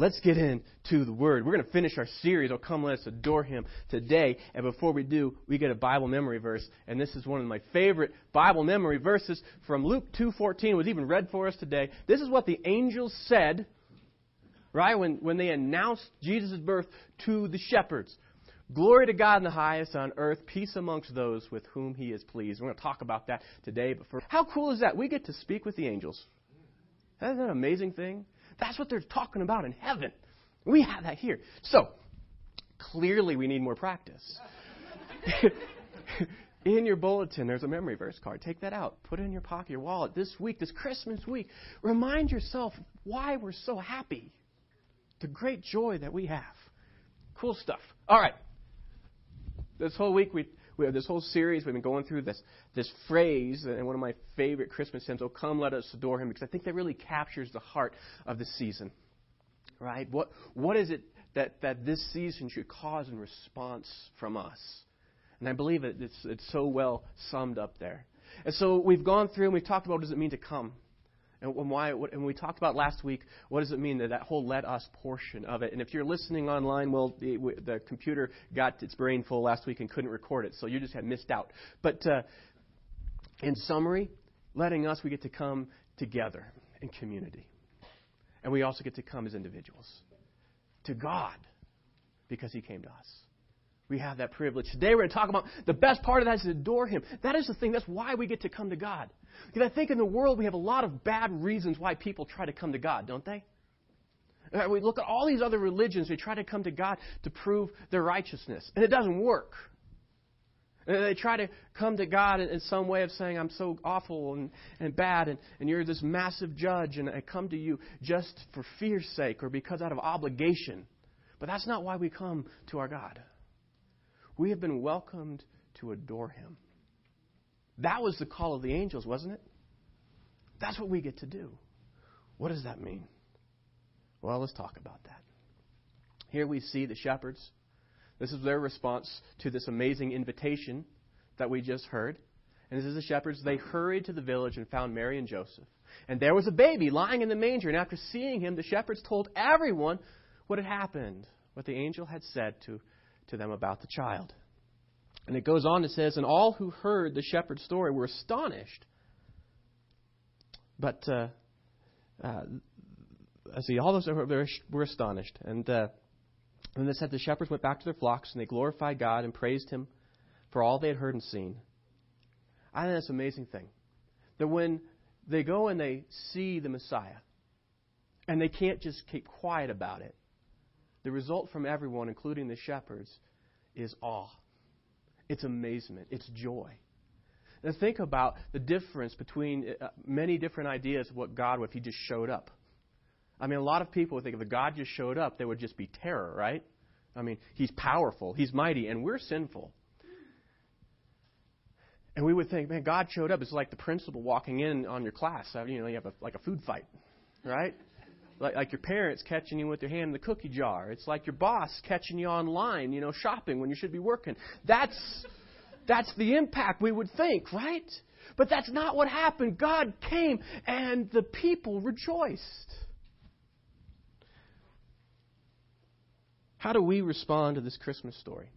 Let's get into the Word. We're going to finish our series, Oh Come Let Us Adore Him, today. And before we do, we get a Bible memory verse. And this is one of my favorite Bible memory verses from Luke 2.14. It was even read for us today. This is what the angels said, right, when, when they announced Jesus' birth to the shepherds. Glory to God in the highest on earth, peace amongst those with whom He is pleased. We're going to talk about that today. But first, how cool is that? We get to speak with the angels. Isn't that an amazing thing? That's what they're talking about in heaven. We have that here. So, clearly we need more practice. in your bulletin, there's a memory verse card. Take that out. Put it in your pocket, your wallet. This week, this Christmas week, remind yourself why we're so happy. The great joy that we have. Cool stuff. All right. This whole week, we, we have this whole series, we've been going through this, this phrase, and one of my favorite Christmas hymns, Oh, come, let us adore him, because I think that really captures the heart of the season. Right? What, what is it that, that this season should cause in response from us? And I believe it, it's, it's so well summed up there. And so we've gone through and we've talked about what does it mean to come. And why? And we talked about last week. What does it mean that that whole "let us" portion of it? And if you're listening online, well, the, the computer got its brain full last week and couldn't record it, so you just had missed out. But uh, in summary, letting us, we get to come together in community, and we also get to come as individuals to God because He came to us. We have that privilege. Today we're going to talk about the best part of that is to adore Him. That is the thing. That's why we get to come to God. Because I think in the world we have a lot of bad reasons why people try to come to God, don't they? Uh, we look at all these other religions, they try to come to God to prove their righteousness. And it doesn't work. And they try to come to God in some way of saying, I'm so awful and, and bad, and, and you're this massive judge, and I come to you just for fear's sake or because out of obligation. But that's not why we come to our God. We have been welcomed to adore Him. That was the call of the angels, wasn't it? That's what we get to do. What does that mean? Well, let's talk about that. Here we see the shepherds. This is their response to this amazing invitation that we just heard. And this is the shepherds. They hurried to the village and found Mary and Joseph. And there was a baby lying in the manger. And after seeing him, the shepherds told everyone what had happened, what the angel had said to, to them about the child. And it goes on, it says, And all who heard the shepherd's story were astonished. But, uh, uh, see, all those who were astonished. And, uh, and they said the shepherds went back to their flocks and they glorified God and praised Him for all they had heard and seen. I think that's an amazing thing. That when they go and they see the Messiah, and they can't just keep quiet about it, the result from everyone, including the shepherds, is awe. It's amazement. It's joy. Now think about the difference between uh, many different ideas of what God would if He just showed up. I mean, a lot of people would think if God just showed up, there would just be terror, right? I mean, He's powerful, He's mighty, and we're sinful. And we would think, man, God showed up. It's like the principal walking in on your class. You know, you have a, like a food fight, right? Like, like your parents catching you with your hand in the cookie jar. It's like your boss catching you online, you know, shopping when you should be working. That's that's the impact we would think, right? But that's not what happened. God came and the people rejoiced. How do we respond to this Christmas story?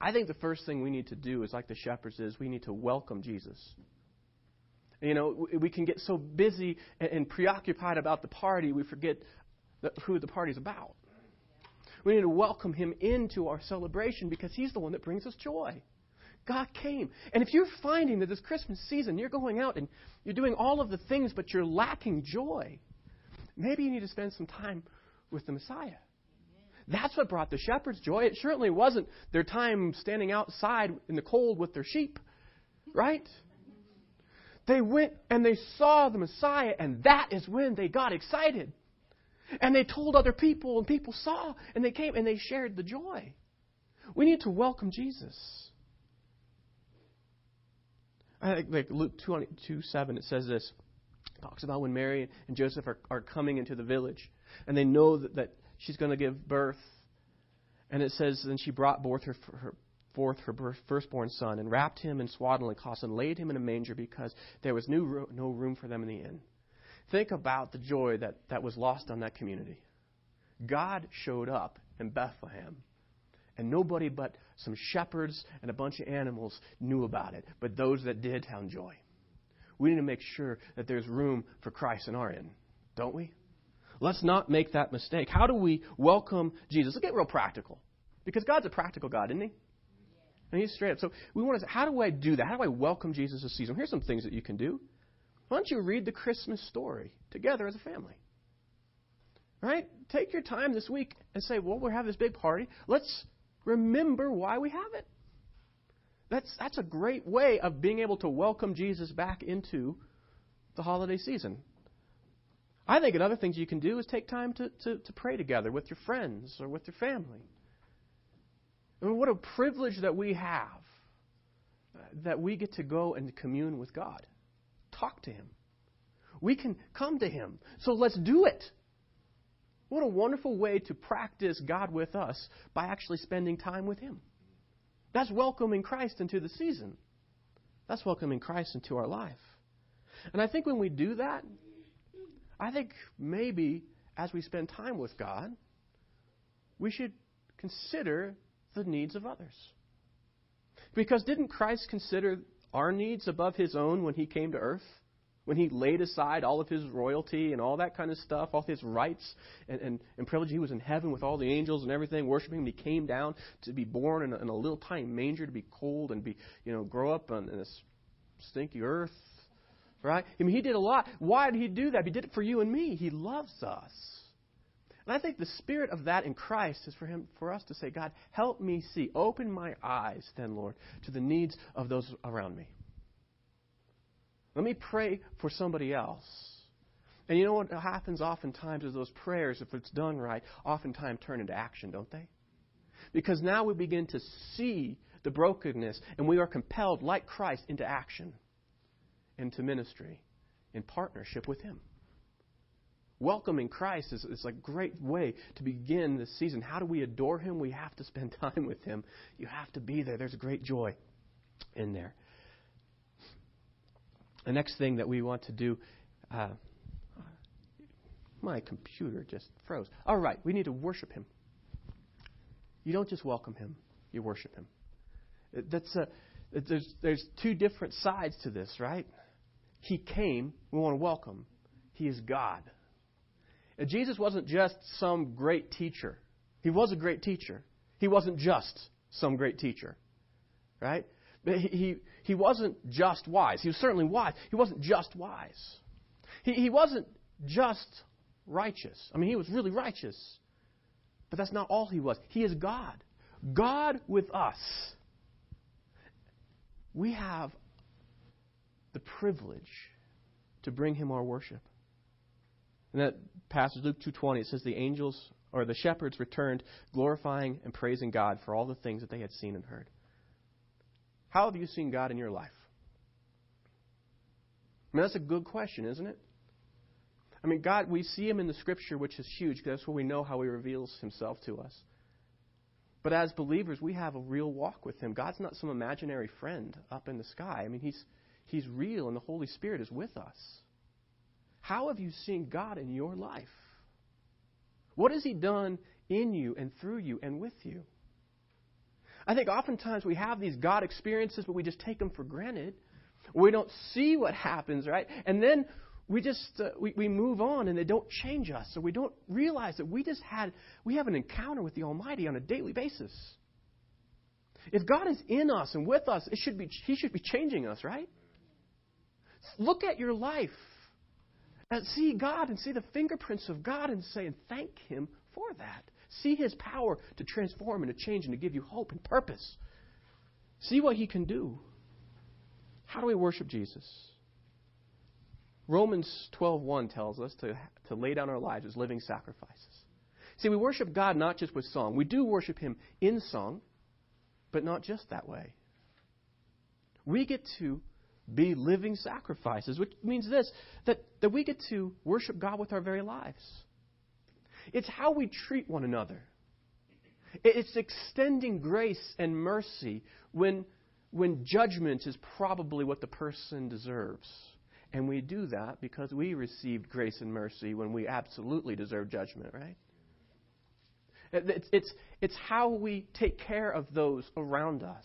I think the first thing we need to do is like the shepherds is we need to welcome Jesus. You know, we can get so busy and preoccupied about the party, we forget who the party's about. We need to welcome him into our celebration because he's the one that brings us joy. God came. And if you're finding that this Christmas season you're going out and you're doing all of the things but you're lacking joy, maybe you need to spend some time with the Messiah. That's what brought the shepherds joy. It certainly wasn't their time standing outside in the cold with their sheep, right? They went and they saw the Messiah, and that is when they got excited. And they told other people, and people saw, and they came and they shared the joy. We need to welcome Jesus. I think like Luke 22 7, it says this. It talks about when Mary and Joseph are, are coming into the village, and they know that, that she's going to give birth. And it says, then she brought forth her, her, forth her firstborn son and wrapped him in swaddling cloths and laid him in a manger because there was no room, for them in the inn. Think about the joy that, that was lost on that community. God showed up in Bethlehem. And nobody but some shepherds and a bunch of animals knew about it. But those that did found joy. We need to make sure that there's room for Christ in our inn, don't we? Let's not make that mistake. How do we welcome Jesus? Let's get real practical. Because God's a practical God, isn't He? And He's straight up. So we want to say, how do I do that? How do I welcome Jesus this season? Here's some things that you can do. Why don't you read the Christmas story together as a family? Right? Take your time this week and say, well, we're having this big party. Let's remember why we have it. That's, that's a great way of being able to welcome Jesus back into the holiday season. I think another things you can do is take time to, to, to pray together with your friends or with your family. I mean, what a privilege that we have that we get to go and commune with God, talk to Him. We can come to Him. So let's do it. What a wonderful way to practice God with us by actually spending time with Him. That's welcoming Christ into the season. That's welcoming Christ into our life. And I think when we do that, I think maybe as we spend time with God, we should consider the needs of others. Because didn't Christ consider our needs above his own when he came to earth? When he laid aside all of his royalty and all that kind of stuff, all his rights and, and, and privilege, he was in heaven with all the angels and everything, worshiping him. He came down to be born in a, in a little tiny manger, to be cold and be, you know, grow up on, in this stinky earth, right? I mean, he did a lot. Why did he do that? He did it for you and me. He loves us. And I think the spirit of that in Christ is for him for us to say, God, help me see. Open my eyes then, Lord, to the needs of those around me. Let me pray for somebody else. And you know what happens oftentimes is those prayers, if it's done right, oftentimes turn into action, don't they? Because now we begin to see the brokenness and we are compelled, like Christ, into action, into ministry, in partnership with Him. Welcoming Christ is, is a great way to begin this season. How do we adore Him? We have to spend time with Him. You have to be there. There's great joy in there. The next thing that we want to do, uh, my computer just froze. All right, we need to worship Him. You don't just welcome Him, you worship Him. That's a, there's, there's two different sides to this, right? He came, we want to welcome. He is God. Jesus wasn't just some great teacher. He was a great teacher. He wasn't just some great teacher. Right? But he, he, he wasn't just wise. He was certainly wise. He wasn't just wise. He, he wasn't just righteous. I mean, he was really righteous. But that's not all he was. He is God. God with us. We have the privilege to bring him our worship. In that passage, Luke 2.20, it says the angels or the shepherds returned glorifying and praising God for all the things that they had seen and heard. How have you seen God in your life? I mean, that's a good question, isn't it? I mean, God, we see Him in the Scripture, which is huge, because that's where we know how He reveals Himself to us. But as believers, we have a real walk with Him. God's not some imaginary friend up in the sky. I mean, He's, he's real, and the Holy Spirit is with us. How have you seen God in your life? What has He done in you and through you and with you? I think oftentimes we have these God experiences, but we just take them for granted. We don't see what happens, right? And then we just uh, we, we move on and they don't change us. So we don't realize that we just had we have an encounter with the Almighty on a daily basis. If God is in us and with us, it should be He should be changing us, right? Look at your life and see God and see the fingerprints of God and say and thank Him for that. See His power to transform and to change and to give you hope and purpose. See what He can do. How do we worship Jesus? Romans 12:1 tells us to, to lay down our lives as living sacrifices. See, we worship God not just with song. We do worship Him in song, but not just that way. We get to be living sacrifices, which means this that, that we get to worship God with our very lives. It's how we treat one another. It's extending grace and mercy when, when judgment is probably what the person deserves. And we do that because we received grace and mercy when we absolutely deserve judgment, right? It's, it's, it's how we take care of those around us.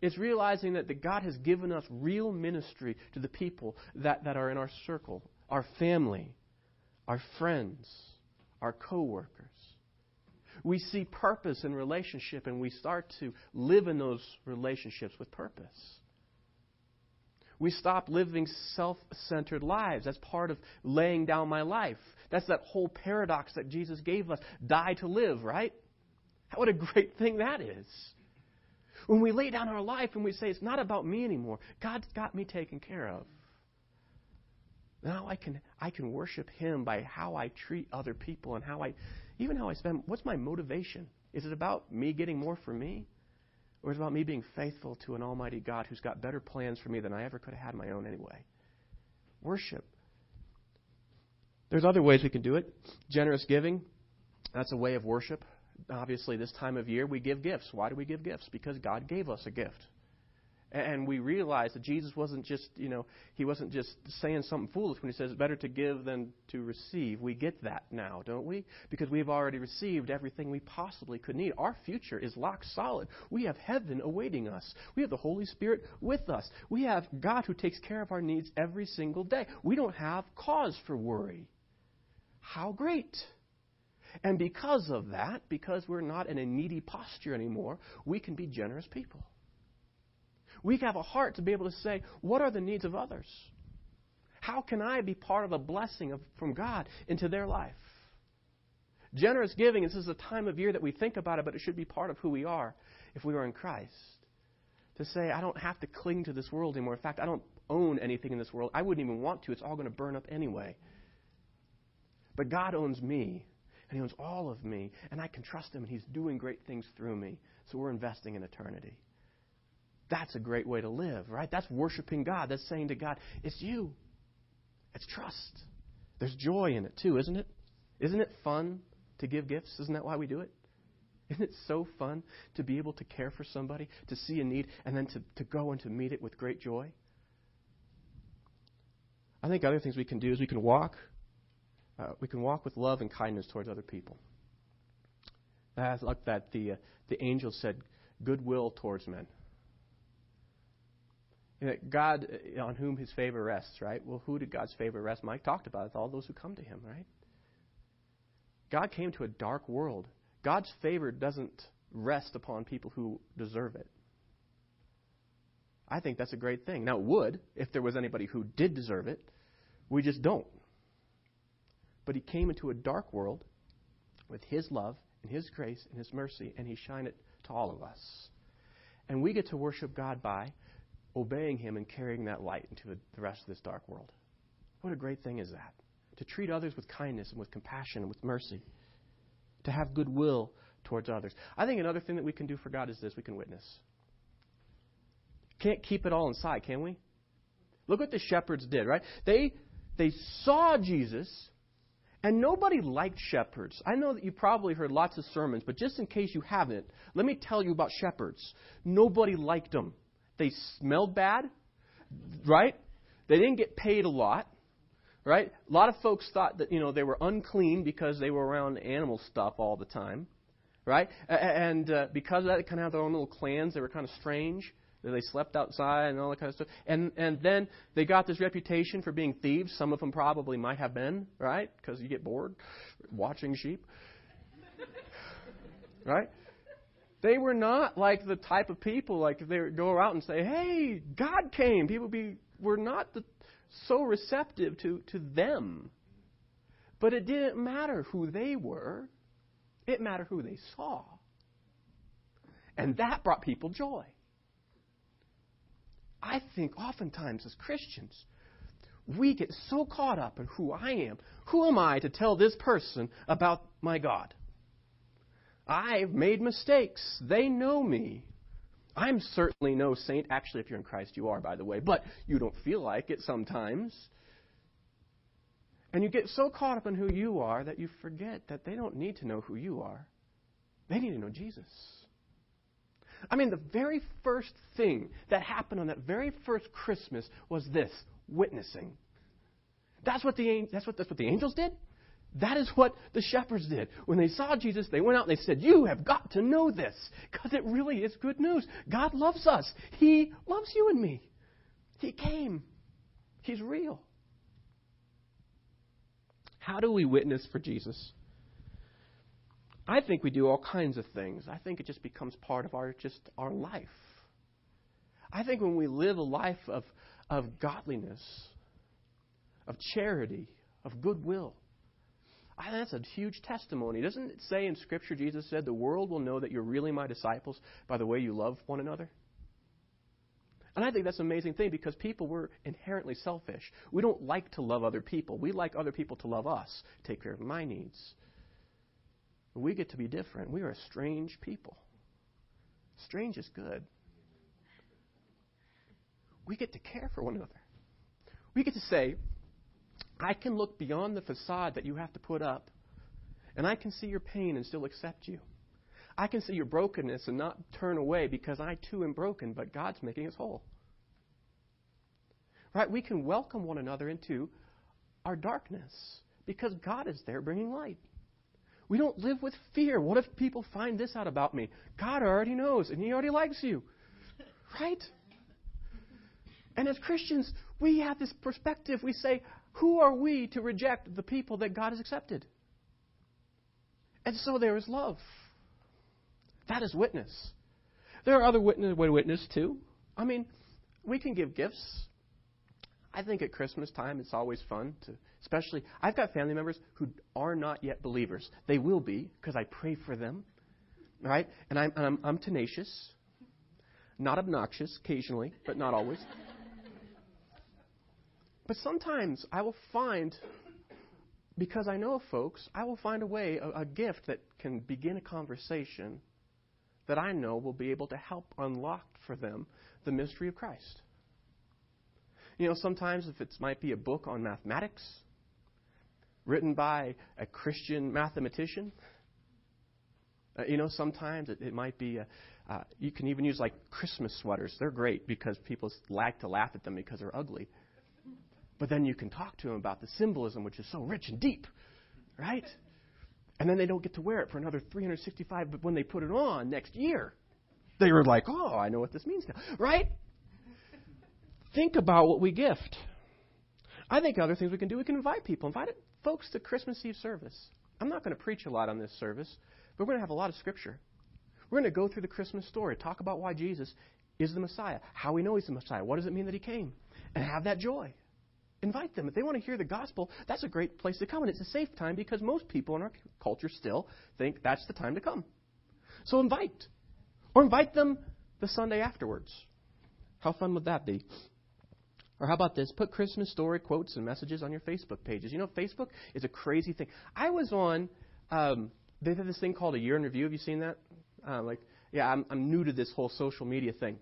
It's realizing that, that God has given us real ministry to the people that, that are in our circle, our family, our friends, our coworkers. We see purpose in relationship and we start to live in those relationships with purpose. We stop living self centered lives. That's part of laying down my life. That's that whole paradox that Jesus gave us die to live, right? What a great thing that is. When we lay down our life and we say, it's not about me anymore, God's got me taken care of. Now I can, I can worship Him by how I treat other people and how I, even how I spend. What's my motivation? Is it about me getting more for me? Or is it about me being faithful to an Almighty God who's got better plans for me than I ever could have had my own anyway? Worship. There's other ways we can do it. Generous giving, that's a way of worship. Obviously, this time of year, we give gifts. Why do we give gifts? Because God gave us a gift. And we realize that Jesus wasn't just, you know, he wasn't just saying something foolish when he says it's better to give than to receive. We get that now, don't we? Because we've already received everything we possibly could need. Our future is locked solid. We have heaven awaiting us. We have the Holy Spirit with us. We have God who takes care of our needs every single day. We don't have cause for worry. How great! And because of that, because we're not in a needy posture anymore, we can be generous people. We have a heart to be able to say, what are the needs of others? How can I be part of a blessing of, from God into their life? Generous giving, this is a time of year that we think about it, but it should be part of who we are if we are in Christ. To say, I don't have to cling to this world anymore. In fact, I don't own anything in this world. I wouldn't even want to. It's all going to burn up anyway. But God owns me, and He owns all of me, and I can trust Him, and He's doing great things through me. So we're investing in eternity. That's a great way to live, right? That's worshiping God. That's saying to God, it's you. It's trust. There's joy in it too, isn't it? Isn't it fun to give gifts? Isn't that why we do it? Isn't it so fun to be able to care for somebody, to see a need, and then to, to go and to meet it with great joy? I think other things we can do is we can walk. Uh, we can walk with love and kindness towards other people. That's like that the uh, the angel said, goodwill towards men. God, uh, on whom his favor rests, right? Well, who did God's favor rest? Mike talked about it. All those who come to him, right? God came to a dark world. God's favor doesn't rest upon people who deserve it. I think that's a great thing. Now, it would if there was anybody who did deserve it. We just don't. But he came into a dark world with his love and his grace and his mercy, and he shined it to all of us. And we get to worship God by obeying Him and carrying that light into the rest of this dark world. What a great thing is that? To treat others with kindness and with compassion and with mercy. To have goodwill towards others. I think another thing that we can do for God is this we can witness. Can't keep it all inside, can we? Look what the shepherds did, right? They, they saw Jesus, and nobody liked shepherds. I know that you probably heard lots of sermons, but just in case you haven't, let me tell you about shepherds. Nobody liked them. They smelled bad, right? They didn't get paid a lot, right? A lot of folks thought that, you know, they were unclean because they were around animal stuff all the time, right? And uh, because of that, they kind of had their own little clans. They were kind of strange. They slept outside and all that kind of stuff. And and then they got this reputation for being thieves. Some of them probably might have been, right? Because you get bored watching sheep, right? They were not like the type of people like they go out and say, "Hey, God came." People be were not the, so receptive to to them. But it didn't matter who they were; it mattered who they saw, and that brought people joy. I think oftentimes as Christians, we get so caught up in who I am. Who am I to tell this person about my God? I've made mistakes. They know me. I'm certainly no saint. Actually, if you're in Christ, you are, by the way, but you don't feel like it sometimes. And you get so caught up in who you are that you forget that they don't need to know who you are. They need to know Jesus. I mean, the very first thing that happened on that very first Christmas was this witnessing. That's what the, that's what, that's what the angels did. That is what the shepherds did. When they saw Jesus, they went out and they said, You have got to know this because it really is good news. God loves us. He loves you and me. He came. He's real. How do we witness for Jesus? I think we do all kinds of things. I think it just becomes part of our just our life. I think when we live a life of, of godliness, of charity, of goodwill, I that's a huge testimony. Doesn't it say in Scripture, Jesus said, the world will know that you're really my disciples by the way you love one another? And I think that's an amazing thing because people were inherently selfish. We don't like to love other people. We like other people to love us, take care of my needs. But we get to be different. We are a strange people. Strange is good. We get to care for one another. We get to say, I can look beyond the facade that you have to put up, and I can see your pain and still accept you. I can see your brokenness and not turn away because I too am broken, but God's making us whole. Right? We can welcome one another into our darkness because God is there bringing light. We don't live with fear. What if people find this out about me? God already knows, and He already likes you. Right? And as Christians, we have this perspective. We say, who are we to reject the people that God has accepted? And so there is love. That is witness. There are other witness, to witness too. I mean, we can give gifts. I think at Christmas time it's always fun to, especially, I've got family members who are not yet believers. They will be because I pray for them, right? And I'm, I'm, I'm tenacious, not obnoxious occasionally, but not always. But sometimes I will find, because I know folks, I will find a way, a, a gift that can begin a conversation that I know will be able to help unlock for them the mystery of Christ. You know, sometimes if it might be a book on mathematics written by a Christian mathematician, uh, you know, sometimes it, it might be, a, uh, you can even use like Christmas sweaters. They're great because people like to laugh at them because they're ugly. But then you can talk to them about the symbolism, which is so rich and deep, right? And then they don't get to wear it for another 365, but when they put it on next year, they were like, oh, I know what this means now, right? Think about what we gift. I think other things we can do, we can invite people. Invite folks to Christmas Eve service. I'm not going to preach a lot on this service, but we're going to have a lot of scripture. We're going to go through the Christmas story, talk about why Jesus is the Messiah, how we know he's the Messiah, what does it mean that he came, and have that joy. Invite them. If they want to hear the gospel, that's a great place to come. And it's a safe time because most people in our culture still think that's the time to come. So invite. Or invite them the Sunday afterwards. How fun would that be? Or how about this? Put Christmas story quotes and messages on your Facebook pages. You know, Facebook is a crazy thing. I was on, um, they have this thing called a year in review. Have you seen that? Uh, like, yeah, I'm, I'm new to this whole social media thing.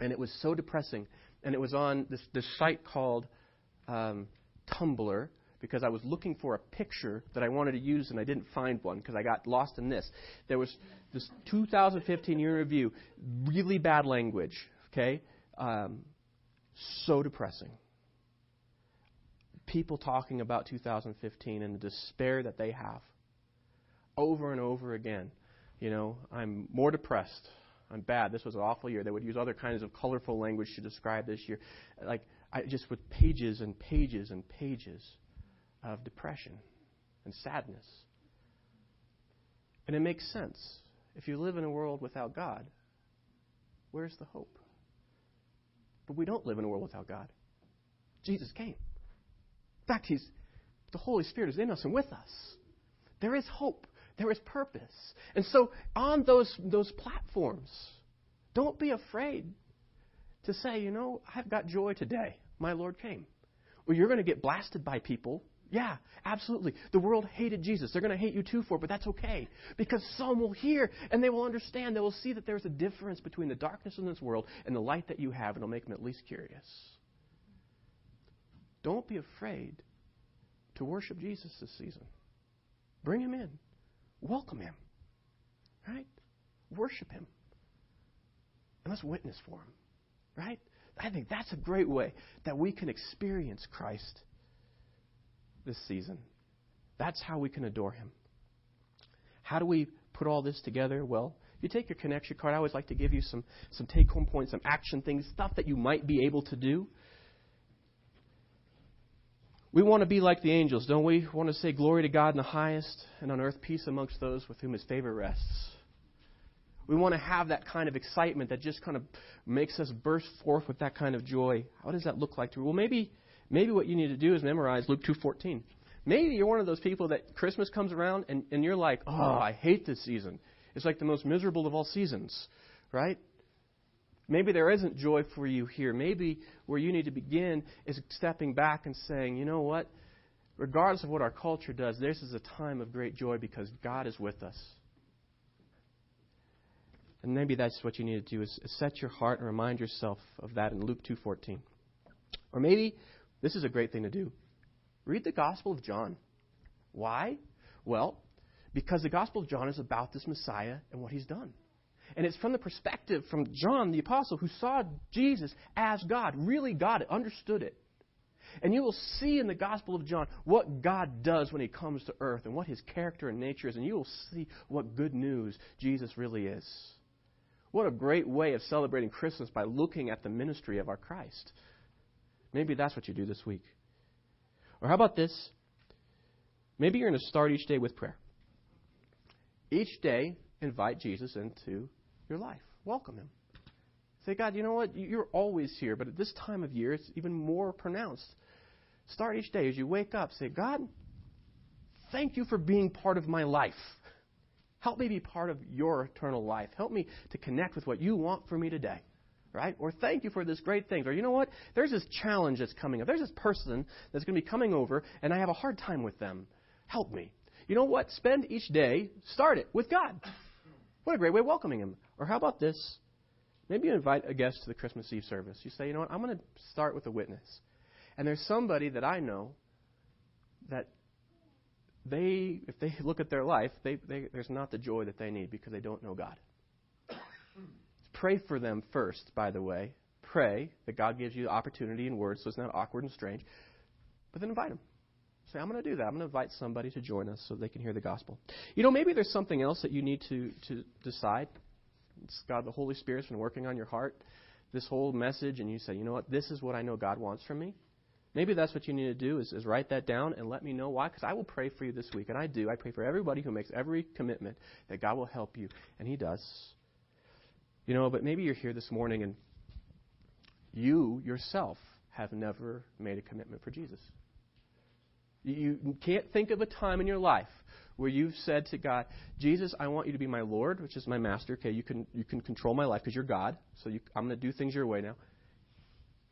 And it was so depressing. And it was on this, this site called um, Tumblr because I was looking for a picture that I wanted to use and I didn't find one because I got lost in this. There was this 2015 year review, really bad language, okay? Um, so depressing. People talking about 2015 and the despair that they have over and over again. You know, I'm more depressed. I'm bad. This was an awful year. They would use other kinds of colorful language to describe this year. Like, I, just with pages and pages and pages of depression and sadness. And it makes sense. If you live in a world without God, where's the hope? But we don't live in a world without God. Jesus came. In fact, he's, the Holy Spirit is in us and with us. There is hope. There is purpose. And so on those, those platforms, don't be afraid to say, you know, I've got joy today. My Lord came. Well, you're going to get blasted by people. Yeah, absolutely. The world hated Jesus. They're going to hate you too for it, but that's okay. Because some will hear and they will understand. They will see that there's a difference between the darkness in this world and the light that you have, and it'll make them at least curious. Don't be afraid to worship Jesus this season. Bring him in. Welcome him. Right? Worship him. And let's witness for him. Right? I think that's a great way that we can experience Christ this season. That's how we can adore Him. How do we put all this together? Well, if you take your connection card, I always like to give you some, some take home points, some action things, stuff that you might be able to do. We want to be like the angels, don't we? we want to say glory to God in the highest, and on earth peace amongst those with whom his favor rests. We want to have that kind of excitement that just kind of makes us burst forth with that kind of joy. What does that look like to you? Well, maybe maybe what you need to do is memorize Luke 2:14. Maybe you're one of those people that Christmas comes around and, and you're like, "Oh, I hate this season. It's like the most miserable of all seasons." Right? Maybe there isn't joy for you here. Maybe where you need to begin is stepping back and saying, you know what? Regardless of what our culture does, this is a time of great joy because God is with us. And maybe that's what you need to do is set your heart and remind yourself of that in Luke 2:14. Or maybe this is a great thing to do. Read the Gospel of John. Why? Well, because the Gospel of John is about this Messiah and what he's done. And it's from the perspective from John the Apostle who saw Jesus as God, really it, understood it. And you will see in the Gospel of John what God does when He comes to earth and what His character and nature is. And you will see what good news Jesus really is. What a great way of celebrating Christmas by looking at the ministry of our Christ. Maybe that's what you do this week. Or how about this? Maybe you're going to start each day with prayer. Each day, invite Jesus into your life. Welcome him. Say, God, you know what? You're always here, but at this time of year, it's even more pronounced. Start each day as you wake up. Say, God, thank you for being part of my life. Help me be part of your eternal life. Help me to connect with what you want for me today. Right? Or thank you for this great thing. Or you know what? There's this challenge that's coming up. There's this person that's going to be coming over, and I have a hard time with them. Help me. You know what? Spend each day, start it with God. What a great way of welcoming him. Or how about this? Maybe you invite a guest to the Christmas Eve service. You say, you know what, I'm going to start with a witness. And there's somebody that I know that they, if they look at their life, they, they, there's not the joy that they need because they don't know God. Pray for them first, by the way. Pray that God gives you the opportunity and words so it's not awkward and strange. But then invite them. Say, I'm going to do that. I'm going to invite somebody to join us so they can hear the gospel. You know, maybe there's something else that you need to, to decide. It's God, the Holy Spirit's been working on your heart this whole message, and you say, you know what, this is what I know God wants from me. Maybe that's what you need to do is, is write that down and let me know why, because I will pray for you this week. And I do. I pray for everybody who makes every commitment that God will help you. And He does. You know, but maybe you're here this morning and you yourself have never made a commitment for Jesus. You can't think of a time in your life where you've said to God, Jesus, I want you to be my Lord, which is my master. Okay, you can, you can control my life because you're God, so you, I'm going to do things your way now.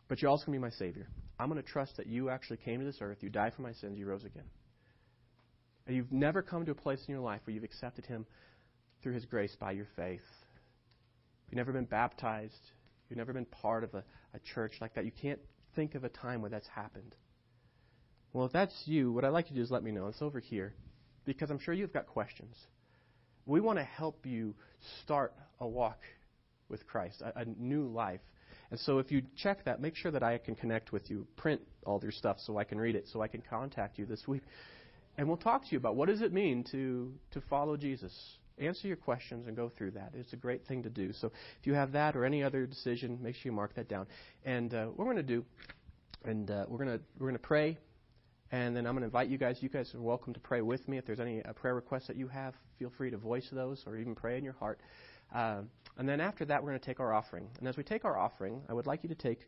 But you're also going to be my Savior. I'm going to trust that you actually came to this earth, you died for my sins, you rose again. And you've never come to a place in your life where you've accepted Him through His grace by your faith. You've never been baptized. You've never been part of a, a church like that. You can't think of a time where that's happened. Well, if that's you, what I'd like you to do is let me know. It's over here because I'm sure you've got questions. We want to help you start a walk with Christ, a, a, new life. And so if you check that, make sure that I can connect with you, print all your stuff so I can read it, so I can contact you this week. And we'll talk to you about what does it mean to, to follow Jesus. Answer your questions and go through that. It's a great thing to do. So if you have that or any other decision, make sure you mark that down. And uh, what we're going to do, and uh, we're going to we're going to pray and then I'm going to invite you guys. You guys are welcome to pray with me. If there's any uh, prayer requests that you have, feel free to voice those or even pray in your heart. Uh, and then after that, we're going to take our offering. And as we take our offering, I would like you to take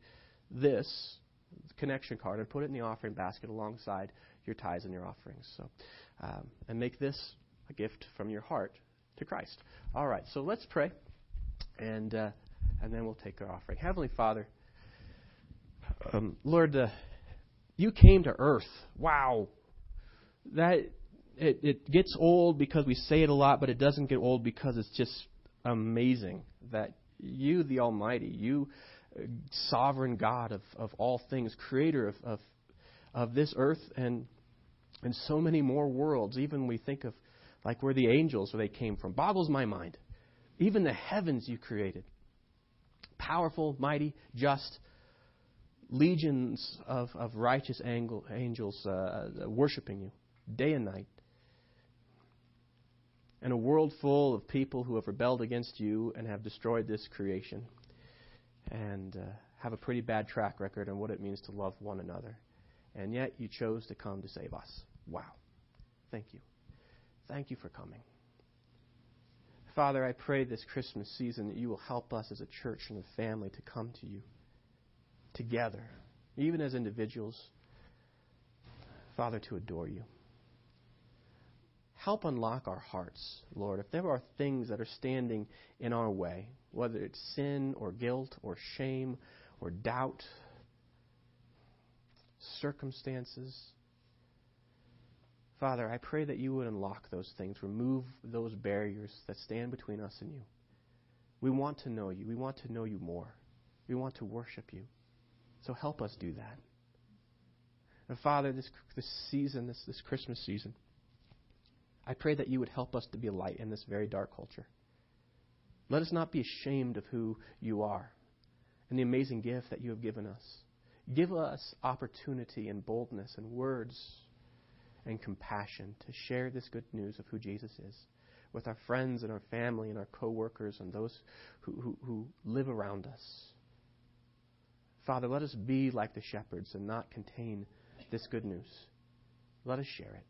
this connection card and put it in the offering basket alongside your tithes and your offerings. So, um, and make this a gift from your heart to Christ. All right. So let's pray, and uh, and then we'll take our offering. Heavenly Father, um, Lord. Uh, you came to earth. Wow. That it, it gets old because we say it a lot, but it doesn't get old because it's just amazing that you, the Almighty, you, uh, sovereign God of, of all things, creator of, of, of this earth and, and so many more worlds, even we think of like where the angels, where they came from, boggles my mind. Even the heavens you created. Powerful, mighty, just, legions of, of righteous angels uh, worshiping you. day and night. And a world full of people who have rebelled against you and have destroyed this creation and uh, have a pretty bad track record on what it means to love one another. And yet you chose to come to save us. Wow. Thank you. Thank you for coming. Father, I pray this Christmas season that you will help us as a church and a family to come to you together, even as individuals, Father, to adore you. Help unlock our hearts, Lord. If there are things that are standing in our way, whether it's sin or guilt or shame or doubt, circumstances, Father, I pray that you would unlock those things, remove those barriers that stand between us and you. We want to know you. We want to know you more. We want to worship you. So help us do that. And Father, this, this season, this, this Christmas season, I pray that you would help us to be a light in this very dark culture. Let us not be ashamed of who you are and the amazing gift that you have given us. Give us opportunity and boldness and words and compassion to share this good news of who Jesus is with our friends and our family and our coworkers and those who, who, who live around us. Father, let us be like the shepherds and not contain this good news. Let us share it.